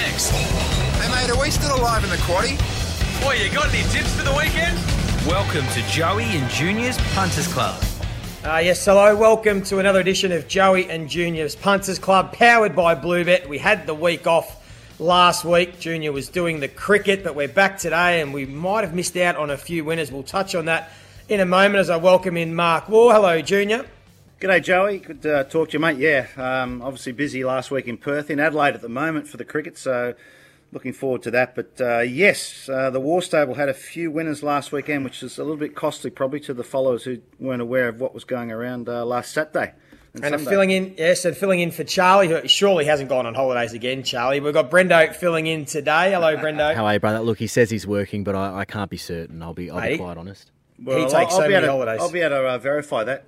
next. Hey mate, are we still alive in the quaddy? Boy, you got any tips for the weekend? Welcome to Joey and Junior's Punters Club. Uh, yes, hello. Welcome to another edition of Joey and Junior's Punters Club, powered by Bluebet. We had the week off last week. Junior was doing the cricket, but we're back today, and we might have missed out on a few winners. We'll touch on that in a moment as I welcome in Mark Waugh. Hello, Junior. G'day, Joey. Good to uh, talk to you, mate. Yeah, um, obviously busy last week in Perth, in Adelaide at the moment for the cricket, so looking forward to that. But uh, yes, uh, the Waugh Stable had a few winners last weekend, which is a little bit costly probably to the followers who weren't aware of what was going around uh, last Saturday. And, and filling in, yes, and filling in for Charlie, who surely hasn't gone on holidays again, Charlie. We've got Brendo filling in today. Hello, Brendo. How are you, brother? Look, he says he's working, but I, I can't be certain. I'll be, I'll be quite honest. Well, he takes I'll, so I'll many to, holidays. I'll be able to uh, verify that.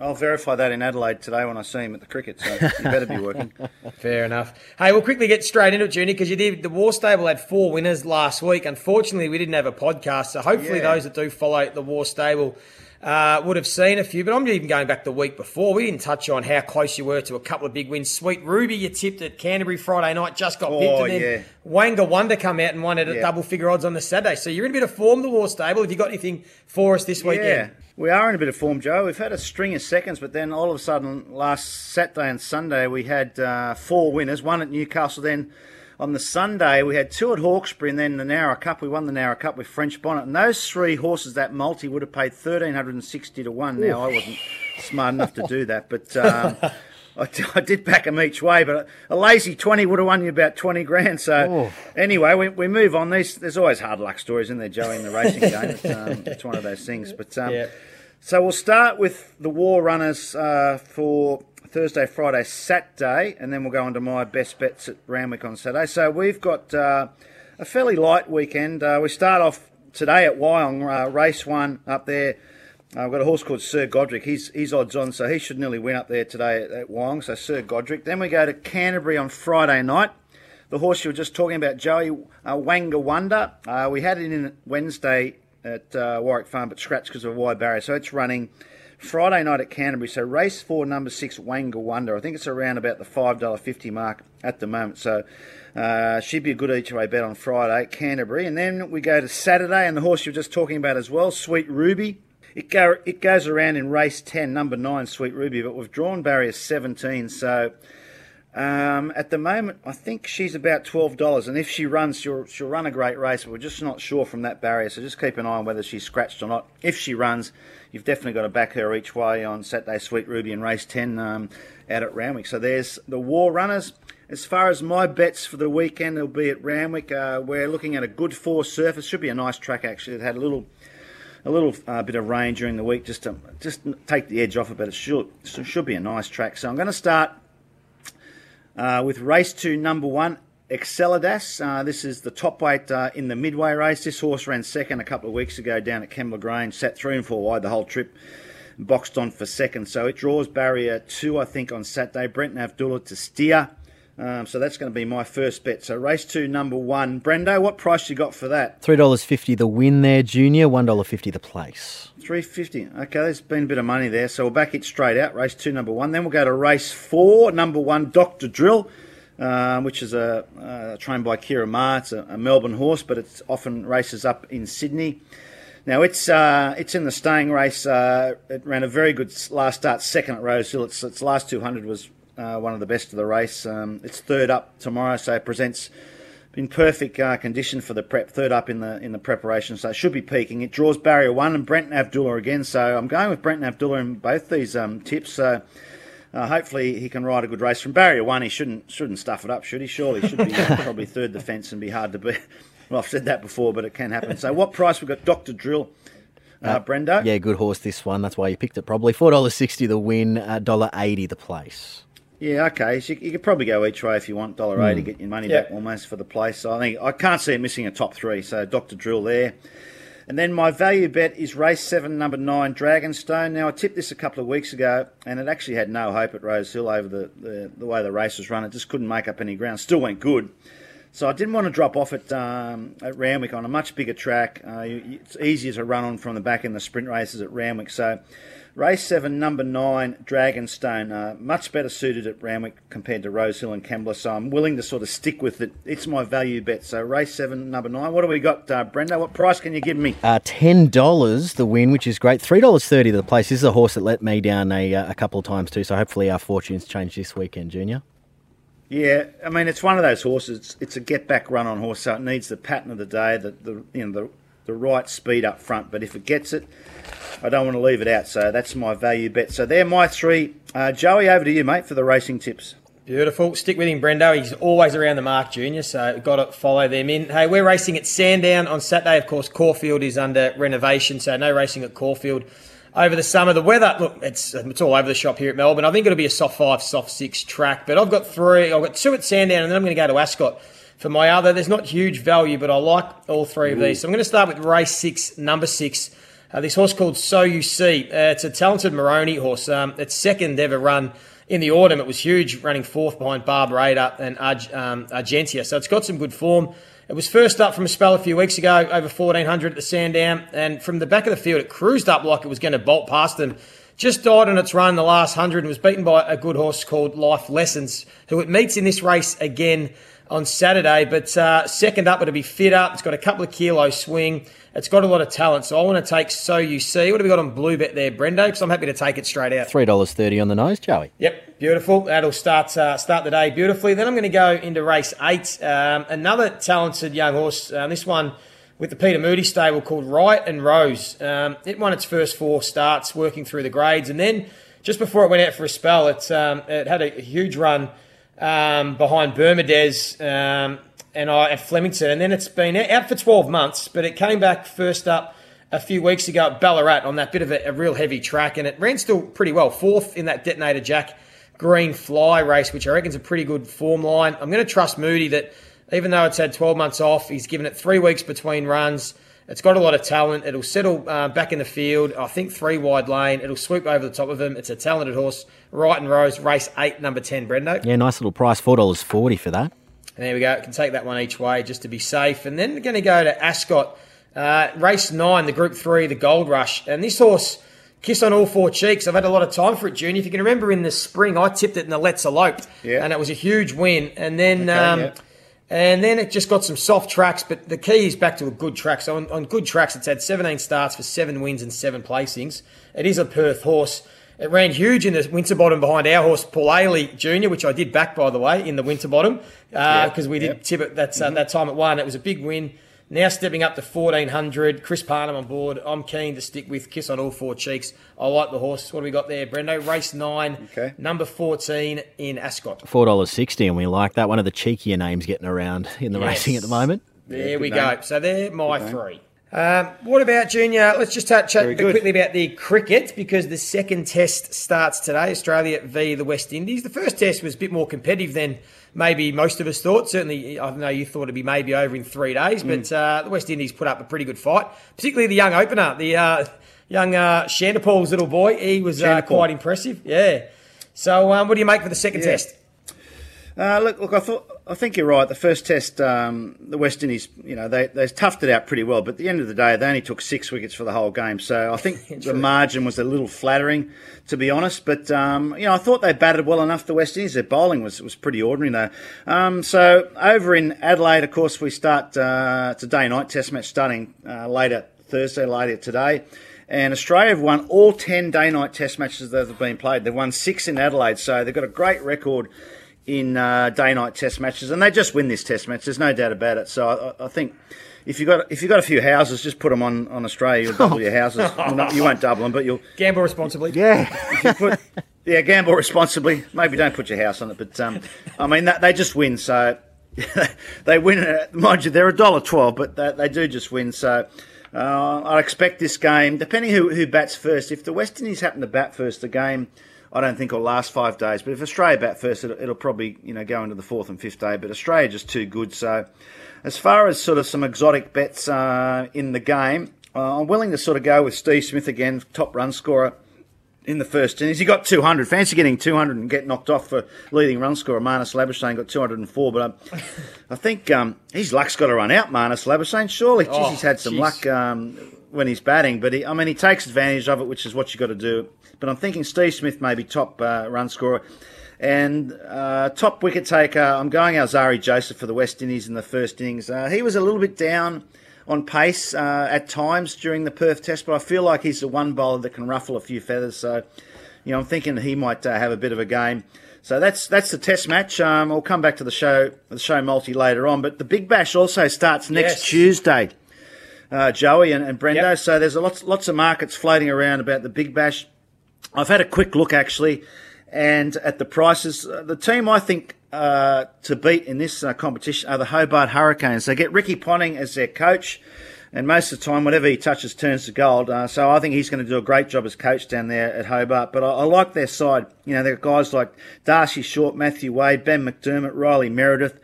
I'll verify that in Adelaide today when I see him at the cricket, so you better be working. Fair enough. Hey, we'll quickly get straight into it, Junior, because you did. The Waugh Stable had four winners last week. Unfortunately, we didn't have a podcast, so hopefully Yeah. those that do follow the Waugh Stable uh, would have seen a few. But I'm even going back the week before. We didn't touch on how close you were to a couple of big wins. Sweet Ruby, you tipped at Canterbury Friday night, just got Oh, picked, and then yeah. Wanga Wonder come out and won it at Yeah. double figure odds on the Saturday. So you're in a bit of form, the Waugh Stable. Have you got anything for us this weekend? Yeah, we are in a bit of form, Joe. We've had a string of seconds, but then all of a sudden, last Saturday and Sunday, we had uh, four winners. One at Newcastle, then on the Sunday we had two at Hawkesbury, and then the Narra Cup. We won the Narra Cup with French Bonnet, and those three horses, that multi, would have paid thirteen hundred and sixty to one. Now I wasn't smart enough to do that, but. Um, I, did back them each way, but a, a lazy 20 would have won you about 20 grand. So, anyway, we, we move on. There's, there's always hard luck stories in there, Joey, in the racing game. It's, um, it's one of those things. But um, Yeah. So, we'll start with the Waugh runners uh, for Thursday, Friday, Saturday, and then we'll go on to my best bets at Randwick on Saturday. So, we've got uh, a fairly light weekend. Uh, we start off today at Wyong, uh, race one up there. Uh, I've got a horse called Sir Godric. He's, he's odds on, so he should nearly win up there today at, at Wyong. So Sir Godric. Then we go to Canterbury on Friday night. The horse you were just talking about, Joey uh, Wanga Wonder. Uh, we had it in Wednesday at uh, Warwick Farm, but scratched because of a wide barrier. So it's running Friday night at Canterbury. So race four, number six, Wanga Wonder. I think it's around about the five dollar fifty mark at the moment. So uh, she'd be a good each way bet on Friday at Canterbury. And then we go to Saturday, and the horse you were just talking about as well, Sweet Ruby. It, go, it goes around in race 10, number 9, Sweet Ruby, but we've drawn barrier 17. So um, at the moment, I think she's about $12. And if she runs, she'll, she'll run a great race, but we're just not sure from that barrier. So just keep an eye on whether she's scratched or not. If she runs, you've definitely got to back her each way on Saturday, Sweet Ruby, and race 10 um, out at Randwick. So there's the Waugh Runners. As far as my bets for the weekend, will be at Randwick. Uh, we're looking at a good four surface. Should be a nice track, actually. It had a little a little uh, bit of rain during the week just to just take the edge off it, but it should it should be a nice track. So I'm going to start uh, with race two, number one, Excelidas. Uh, this is the top weight uh, in the midway race. This horse ran second a couple of weeks ago down at Kembla Grange, sat three and four wide the whole trip, boxed on for second. So it draws barrier two, I think, on Saturday. Brenton Avdulla to steer. Um, so that's going to be my first bet. So race two, number one. Brendo, what price you got for that? $3.50 the win there, Junior. $1.50 the place. Three fifty. Okay, there's been a bit of money there, so we'll back it straight out. Race two, number one. Then we'll go to race four, number one, Doctor Drill, um, which is a uh, trained by Ciaron Maher. It's a, a Melbourne horse, but it's often races up in Sydney. Now it's uh, it's in the staying race. Uh, it ran a very good last start, second at Rosehill. Its its last two hundred was uh, one of the best of the race. Um, it's third up tomorrow, so it presents in perfect uh, condition for the prep. Third up in the in the preparation, so it should be peaking. It draws barrier one and Brenton Avdulla again. So I'm going with Brenton Avdulla in both these um, tips. So uh, hopefully he can ride a good race from barrier one. He shouldn't shouldn't stuff it up, should he? Surely should be uh, probably third defence and be hard to beat. Well, I've said that before, but it can happen. So what price we got? Doctor Drill, uh, Brendo. Yeah, good horse this one. That's why you picked it probably. $4.60 the win, uh, $1.80 the place. Yeah, okay. So you, you could probably go each way if you want. Dollar eighty, hmm. get your money Yeah. back almost for the place. So I think I can't see it missing a top three. So Doctor Drill there. And then my value bet is race seven, number nine, Dragonstone. Now I tipped this a couple of weeks ago, and it actually had no hope at Rose Hill over the, the, the way the race was run. It just couldn't make up any ground. Still went good. So I didn't want to drop off at um, at Randwick on a much bigger track. Uh, it's easier to run on from the back in the sprint races at Randwick. So race seven, number nine, Dragonstone, uh, much better suited at Randwick compared to Rosehill and Kembla. So I'm willing to sort of stick with it. It's my value bet. So race seven, number nine. What do we got, uh, Brenda? What price can you give me? Uh, ten dollars the win, which is great. Three dollars thirty to the place. This is a horse that let me down a, uh, a couple of times too. So hopefully our fortunes change this weekend, Junior. Yeah, I mean it's one of those horses. It's, it's a get back run on horse, so it needs the pattern of the day, the, the you know the the right speed up front. But if it gets it, I don't want to leave it out. So that's my value bet. So they're my three. Uh, Joey, over to you, mate, for the racing tips. Beautiful. Stick with him, Brendo. He's always around the mark, Junior, so got to follow them in. Hey, we're racing at Sandown on Saturday. Of course, Caulfield is under renovation, so no racing at Caulfield over the summer. The weather, look, it's it's all over the shop here at Melbourne. I think it'll be a soft five, soft six track, but I've got three. I've got two at Sandown, and then I'm going to go to Ascot for my other. There's not huge value, but I like all three of these. So I'm going to start with race six, number six. Uh, this horse called So You See. Uh, it's a talented Moroney horse. Um, its second ever run in the autumn. It was huge, running fourth behind Barb Raider and Arg- um, Argentia. So it's got some good form. It was first up from a spell a few weeks ago, over 1400 at the Sandown, and from the back of the field, it cruised up like it was going to bolt past them. Just died on its run the last hundred and was beaten by a good horse called Life Lessons, who it meets in this race again on Saturday. But uh, second up, it'll be fit up. It's got a couple of kilo swing. It's got a lot of talent. So I want to take So You See. What have we got on Blue Bet there, Brendo? Because I'm happy to take it straight out. Three dollars thirty on the nose, Joey. Yep, beautiful. That'll start uh, start the day beautifully. Then I'm going to go into race eight. Um, another talented young horse. Um, this one with the Peter Moody stable called Right and Rose. Um, it won its first four starts working through the grades, and then just before it went out for a spell, it um, it had a huge run um, behind Bermudez um, and I at Flemington, and then it's been out for 12 months, but it came back first up a few weeks ago at Ballarat on that bit of a, a real heavy track, and it ran still pretty well, fourth in that Detonator Jack Green Fly race, which I reckon is a pretty good form line. I'm going to trust Moody that even though it's had 12 months off, he's given it three weeks between runs. It's got a lot of talent. It'll settle uh, back in the field. I think three wide lane. It'll swoop over the top of him. It's a talented horse. Right and Rose, race eight, number 10, Brendo. Yeah, nice little price, four dollars forty for that. And there we go. Can take that one each way just to be safe. And then we're going to go to Ascot. Uh, race nine, the Group Three, the Gold Rush. And this horse, kiss on all four cheeks. I've had a lot of time for it, Junior. If you can remember in the spring, I tipped it in the Let's Elope. Yeah. And it was a huge win. And then. Okay, um, yeah. And then it just got some soft tracks, but the key is back to a good track. So on, on good tracks, it's had 17 starts for seven wins and seven placings. It is a Perth horse. It ran huge in the winter bottom behind our horse, Paul Ailey Jr., which I did back, by the way, in the winter bottom because we did yep. tip it that's, uh, that time at one. It was a big win. Now stepping up to 1400, Chris Parnham on board. I'm keen to stick with Kiss on all four cheeks. I like the horse. What do we got there, Brendo? Race nine, Okay. number 14 in Ascot. Four dollars sixty, and we like that. One of the cheekier names getting around in the Yes. racing at the moment. There good we name. go. So they're my name. three. Um, what about Junior? Let's just chat, chat Very a bit good. quickly about the cricket because the second test starts today. Australia v the West Indies. The first test was a bit more competitive than maybe most of us thought. Certainly, I know you thought it'd be maybe over in three days, Mm. but uh, the West Indies put up a pretty good fight. Particularly the young opener, the uh, young uh, little boy. He was uh, quite impressive. Yeah. So, um, what do you make for the second Yeah. test? Uh, look, look, I thought I think you're right. The first test, um, the West Indies, you know, they they toughed it out pretty well. But at the end of the day, they only took six wickets for the whole game. So I think the margin was a little flattering, to be honest. But um, you know, I thought they batted well enough. The West Indies, their bowling was was pretty ordinary though. Um, so over in Adelaide, of course, we start uh, it's a day night test match starting uh, later Thursday, later today. And Australia have won all 10 day night test matches that have been played. They've won six in Adelaide, so they've got a great record in uh, day night test matches, and they just win this test match. There's no doubt about it. So I, I think if you got if you got a few houses, just put them on, on Australia. You'll double your houses. Well, not- you won't double them, but you'll Gamble responsibly. Yeah, if you put yeah gamble responsibly. Maybe don't put your house on it, but um, I mean that, they just win. So they win. uh, Mind you, they're a dollar twelve, but they, they do just win. So. Uh, I expect this game, depending who, who bats first. If the West Indies happen to bat first, the game I don't think will last five days. But if Australia bat first, it'll, probably you know go into the fourth and fifth day. But Australia just too good. So, as far as sort of some exotic bets uh, in the game, uh, I'm willing to sort of go with Steve Smith again, top run scorer in the first innings. He got 200. Fancy getting 200 and get knocked off for leading run scorer. Marnus Labuschagne got 204, but um, I think um, his luck's got to run out, Marnus Labuschagne. Surely, Jeez, Oh, he's had some jeez. luck um, when he's batting, but he, I mean, he takes advantage of it, which is what you've got to do. But I'm thinking Steve Smith may be top uh, run scorer. And uh, top wicket taker, I'm going Alzarri Joseph for the West Indies in the first innings. Uh, he was a little bit down on pace uh, at times during the Perth Test, but I feel like he's the one bowler that can ruffle a few feathers. So, you know, I'm thinking he might uh, have a bit of a game. So that's that's the Test match. Um, I'll come back to the show the show multi later on, but the Big Bash also starts next Yes. Tuesday. Uh, Joey and, and Brendo. Yep. So there's a lots lots of markets floating around about the Big Bash. I've had a quick look actually, and at the prices, uh, the team I think uh, to beat in this uh, competition are the Hobart Hurricanes. They get Ricky Ponting as their coach, and most of the time, whatever he touches turns to gold. Uh, so I think he's going to do a great job as coach down there at Hobart. But I, I like their side. You know, they've got guys like Darcy Short, Matthew Wade, Ben McDermott, Riley Meredith.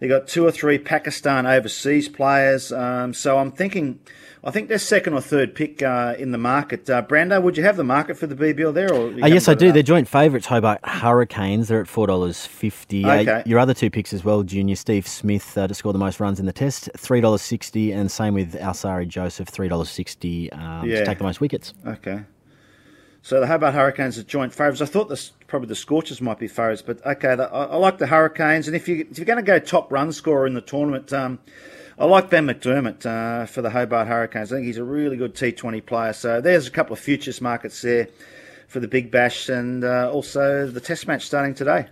They got two or three Pakistan overseas players. Um, so I'm thinking, I think they're second or third pick uh, in the market. Uh, Brando, would you have the market for the BBL there? Or Uh, yes, I do. They're joint favourites, Hobart Hurricanes. They're at four dollars fifty. Okay. Uh, your other two picks as well, Junior Steve Smith uh, to score the most runs in the Test, three dollars sixty, and same with Alzarri Joseph, three dollars sixty um, Yeah. to take the most wickets. Okay. So the Hobart Hurricanes are joint favourites. I thought this probably the Scorchers might be favourites, but okay, the, I, I like the Hurricanes. And if you if you're going to go top run scorer in the tournament, um, I like Ben McDermott uh, for the Hobart Hurricanes. I think he's a really good T20 player. So there's a couple of futures markets there for the Big Bash, and uh, also the Test match starting today.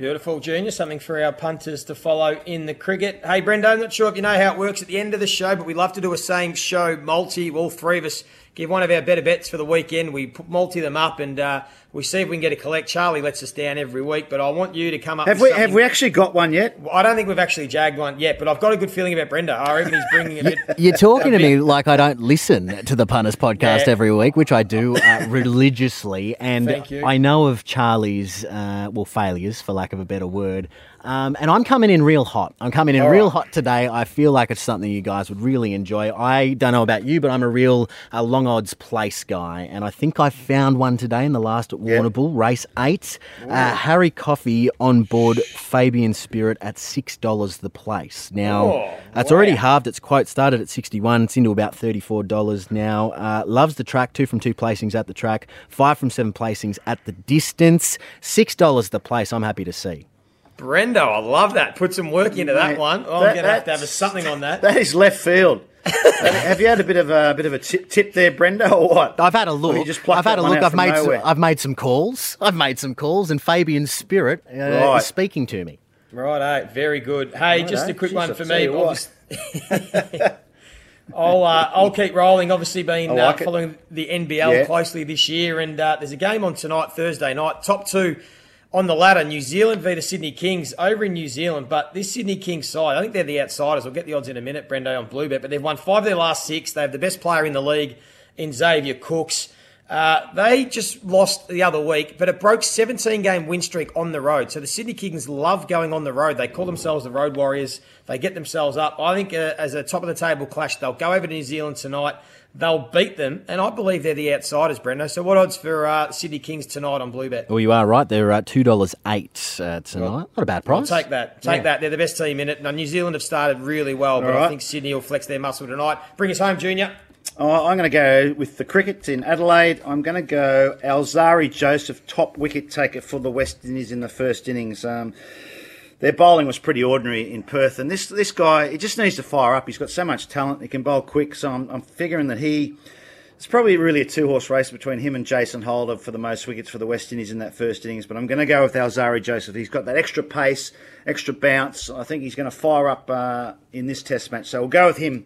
Beautiful, Junior. Something for our punters to follow in the cricket. Hey, Brendo, I'm not sure if you know how it works at the end of the show, but we love to do a same show multi. All three of us give one of our better bets for the weekend. We put multi them up and uh, we see if we can get a collect. Charlie lets us down every week, but I want you to come up Have with we have we actually got one yet? I don't think we've actually jagged one yet, but I've got a good feeling about Brenda. I reckon he's bringing a bit. You're talking a to me like I don't listen to the Punters podcast Yeah. every week, which I do uh, religiously. And Thank you. I know of Charlie's, uh, well, failures, for lack of a better word. Um, and I'm coming in real hot. I'm coming in All real right. hot today. I feel like it's something you guys would really enjoy. I don't know about you, but I'm a real uh, long odds place guy. And I think I found one today in the last at Warrnambool, race eight. Uh, Harry Coffey on board Fabian Spirit at $6 the place. Now, Oh, it's already halved. Its quote started at 61. It's into about $34 now. Uh, loves the track. Two from two placings at the track. Five from seven placings at the distance. $6 the place. I'm happy to see. Brendo, I love that. Put some work into that one. Oh, that- I'm going to have to have a something on that. That is left field. have you had a bit of a bit of a tip, tip there, Brenda, or what? I've had a look. you just I've had a look. I've from made some. I've made some calls. I've made some calls, and Fabian's spirit uh, Right. is speaking to me. Right, very good. Hey, just a quick Jeez, one I'll for me. you. Obviously- I'll uh, I'll keep rolling. Obviously, been like uh, it. following the NBL Yeah. closely this year, and uh, there's a game on tonight, Thursday night. Top two on the ladder: New Zealand v the Sydney Kings over in New Zealand. But this Sydney Kings side, I think they're the outsiders. We'll get the odds in a minute, Brendo on Bluebet. But they've won five of their last six. They have the best player in the league in Xavier Cooks. Uh, they just lost the other week, but it broke 17 game win streak on the road. So the Sydney Kings love going on the road. They call themselves the Road Warriors. They get themselves up. I think uh, as a top of the table clash, they'll go over to New Zealand tonight. They'll beat them, and I believe they're the outsiders, Brendo. So what odds for uh, Sydney Kings tonight on Bluebet? Well, you are right. They're uh, two dollars eight uh, tonight. Not a bad price. Take that. Take Yeah. that. They're the best team in it. Now, New Zealand have started really well, but All I think Sydney will flex their muscle tonight. Bring us home, Junior. Oh, I'm going to go with the cricket in Adelaide. I'm going to go Alzarri Joseph, top wicket taker for the West Indies in the first innings. Um, their bowling was pretty ordinary in Perth, and this this guy he just needs to fire up. He's got so much talent. He can bowl quick, so I'm, I'm figuring that he. It's probably really a two horse race between him and Jason Holder for the most wickets for the West Indies in that first innings. But I'm going to go with Alzarri Joseph. He's got that extra pace, extra bounce. I think he's going to fire up uh, in this Test match. So we'll go with him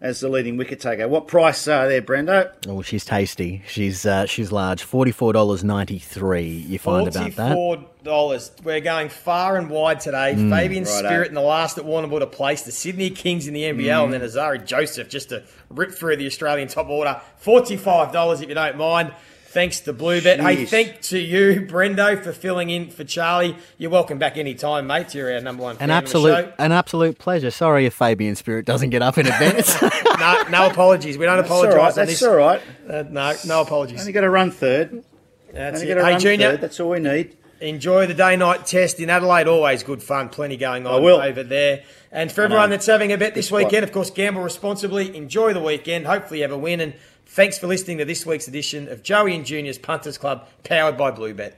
as the leading wicket taker. What price are there, Brendo? Oh, she's tasty. She's uh, she's large. Forty four dollars ninety three. You find about that. Forty-four dollars. We're going far and wide today. Mm. Fabian Righto. Spirit in the last at Warrnambool to place the Sydney Kings in the NBL, and then mm. Alzarri Joseph just to rip through the Australian top order. Forty-five dollars if you don't mind. Thanks to Bluebet. Hey, thank to you, Brendo, for filling in for Charlie. You're welcome back any time, mate. You're our number one. An absolute, an absolute pleasure. Sorry if Fabian Spirit doesn't get up in advance. no, no apologies. We don't That's apologise. All right. That's all right. Uh, no, no apologies. Only got to run third. That's Only it. Hey, Junior. Third. That's all we need. Enjoy the day night test in Adelaide. Always good fun. Plenty going on over there. And for everyone that's having a bet this weekend, of course, gamble responsibly. Enjoy the weekend. Hopefully, have a win and Thanks for listening to this week's edition of Joey and Junior's Punters Club, powered by Bluebet.